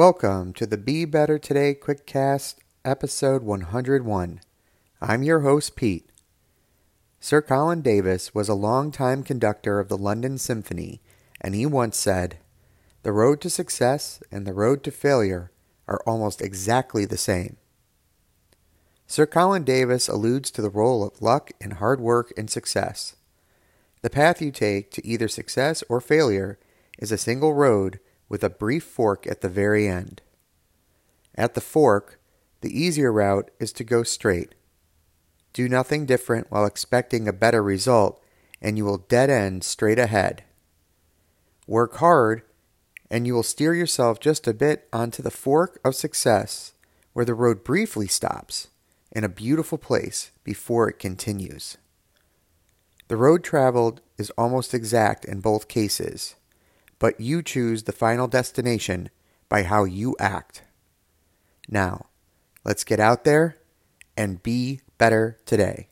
Welcome to the Be Better Today Quickcast, episode 101. I'm your host, Pete. Sir Colin Davis was a long-time conductor of the London Symphony, and he once said, The road to success and the road to failure are almost exactly the same. Sir Colin Davis alludes to the role of luck and hard work in success. The path you take to either success or failure is a single road with a brief fork at the very end. At the fork, the easier route is to go straight. Do nothing different while expecting a better result, and you will dead end straight ahead. Work hard, and you will steer yourself just a bit onto the fork of success, where the road briefly stops in a beautiful place before it continues. The road traveled is almost exact in both cases but you choose the final destination by how you act. Now, let's get out there and be better today.